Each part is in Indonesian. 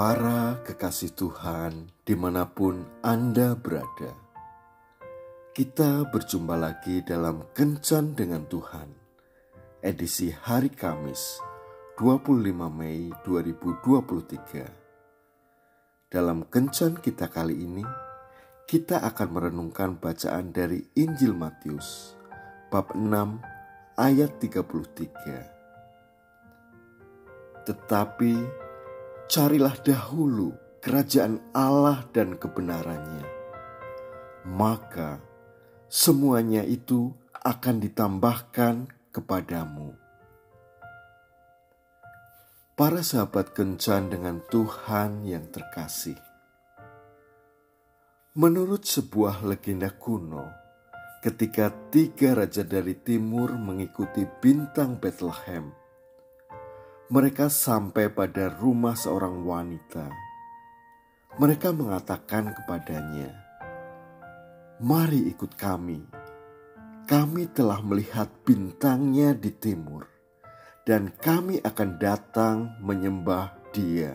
Para kekasih Tuhan, di mana pun Anda berada, kita berjumpa lagi dalam Kencan dengan Tuhan, edisi hari Kamis, 25 Mei 2023. Dalam Kencan kita kali ini, kita akan merenungkan bacaan dari Injil Matius, bab 6, ayat 33. Tetapi carilah dahulu kerajaan Allah dan kebenarannya, maka semuanya itu akan ditambahkan kepadamu. Para sahabat kencan dengan Tuhan yang terkasih. Menurut sebuah legenda kuno, ketika tiga raja dari timur mengikuti bintang Bethlehem mereka sampai pada rumah seorang wanita. Mereka mengatakan kepadanya, "Mari ikut kami. Kami telah melihat bintangnya di timur, dan kami akan datang menyembah Dia."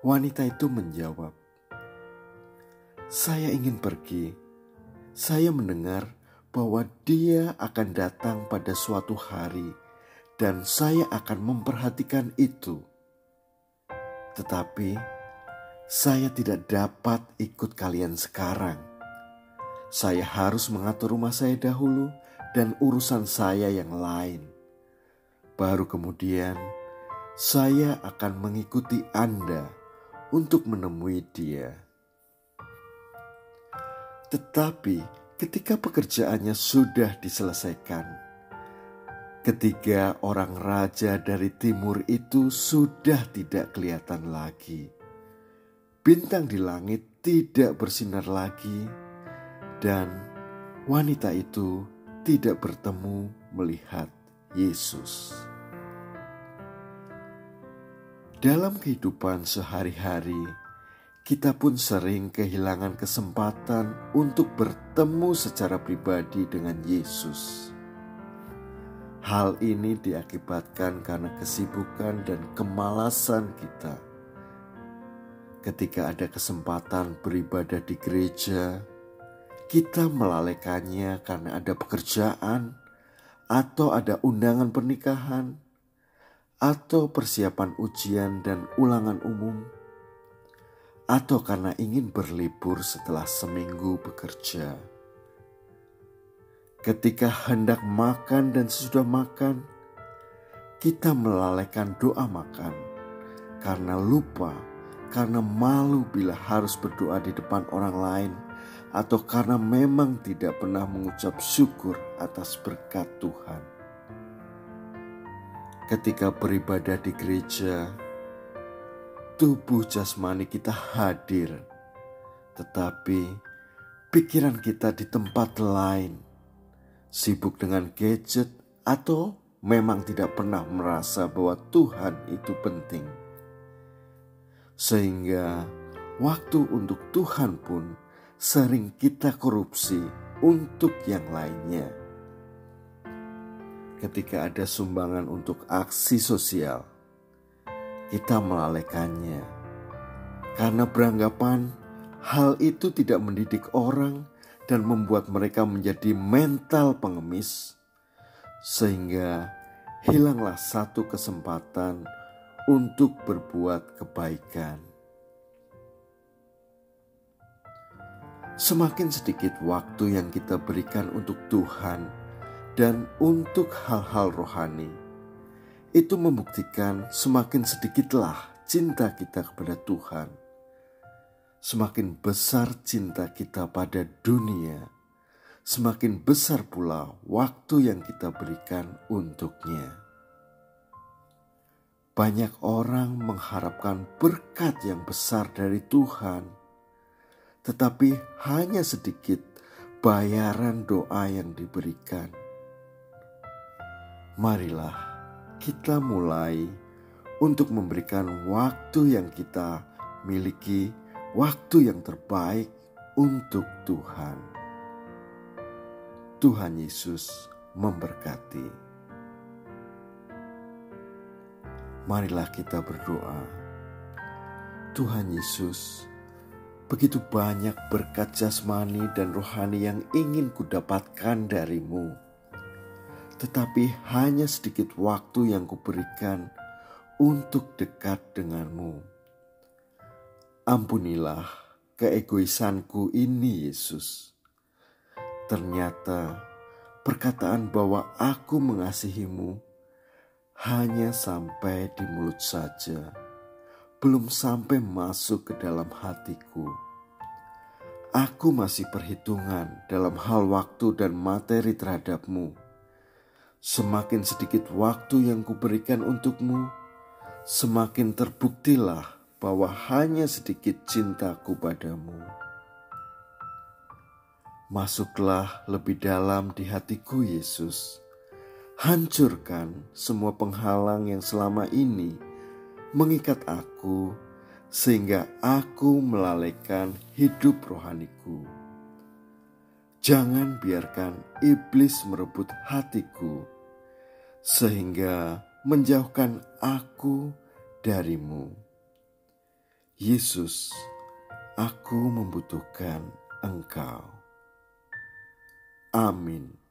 Wanita itu menjawab, "Saya ingin pergi. Saya mendengar bahwa Dia akan datang pada suatu hari." Dan saya akan memperhatikan itu. Tetapi saya tidak dapat ikut kalian sekarang. Saya harus mengatur rumah saya dahulu dan urusan saya yang lain. Baru kemudian saya akan mengikuti Anda untuk menemui Dia. Tetapi ketika pekerjaannya sudah diselesaikan, Ketiga orang raja dari timur itu sudah tidak kelihatan lagi. Bintang di langit tidak bersinar lagi, dan wanita itu tidak bertemu melihat Yesus. Dalam kehidupan sehari-hari, kita pun sering kehilangan kesempatan untuk bertemu secara pribadi dengan Yesus. Hal ini diakibatkan karena kesibukan dan kemalasan kita. Ketika ada kesempatan beribadah di gereja, kita melalaikannya karena ada pekerjaan atau ada undangan pernikahan atau persiapan ujian dan ulangan umum atau karena ingin berlibur setelah seminggu bekerja. Ketika hendak makan dan sesudah makan, kita melalaikan doa makan. Karena lupa, karena malu bila harus berdoa di depan orang lain, atau karena memang tidak pernah mengucap syukur atas berkat Tuhan. Ketika beribadah di gereja, tubuh jasmani kita hadir, tetapi pikiran kita di tempat lain sibuk dengan gadget, atau memang tidak pernah merasa bahwa Tuhan itu penting, sehingga waktu untuk Tuhan pun sering kita korupsi untuk yang lainnya. Ketika ada sumbangan untuk aksi sosial, kita melalaikannya karena beranggapan hal itu tidak mendidik orang dan membuat mereka menjadi mental pengemis, sehingga hilanglah satu kesempatan untuk berbuat kebaikan. Semakin sedikit waktu yang kita berikan untuk Tuhan dan untuk hal-hal rohani, itu membuktikan semakin sedikitlah cinta kita kepada Tuhan semakin besar cinta kita pada dunia, semakin besar pula waktu yang kita berikan untuknya. Banyak orang mengharapkan berkat yang besar dari Tuhan, tetapi hanya sedikit bayaran doa yang diberikan. Marilah kita mulai untuk memberikan waktu yang kita miliki waktu yang terbaik untuk Tuhan. Tuhan Yesus memberkati. Marilah kita berdoa. Tuhan Yesus, begitu banyak berkat jasmani dan rohani yang ingin kudapatkan darimu. Tetapi hanya sedikit waktu yang kuberikan untuk dekat denganmu. Ampunilah keegoisanku ini Yesus. Ternyata perkataan bahwa aku mengasihimu hanya sampai di mulut saja, belum sampai masuk ke dalam hatiku. Aku masih perhitungan dalam hal waktu dan materi terhadapmu. Semakin sedikit waktu yang kuberikan untukmu, semakin terbuktilah bahwa hanya sedikit cintaku padamu. Masuklah lebih dalam di hatiku, Yesus Hancurkan semua penghalang yang selama ini mengikat aku, sehingga aku melalaikan hidup rohaniku. Jangan biarkan iblis merebut hatiku, sehingga menjauhkan aku darimu. Yesus, aku membutuhkan Engkau. Amin.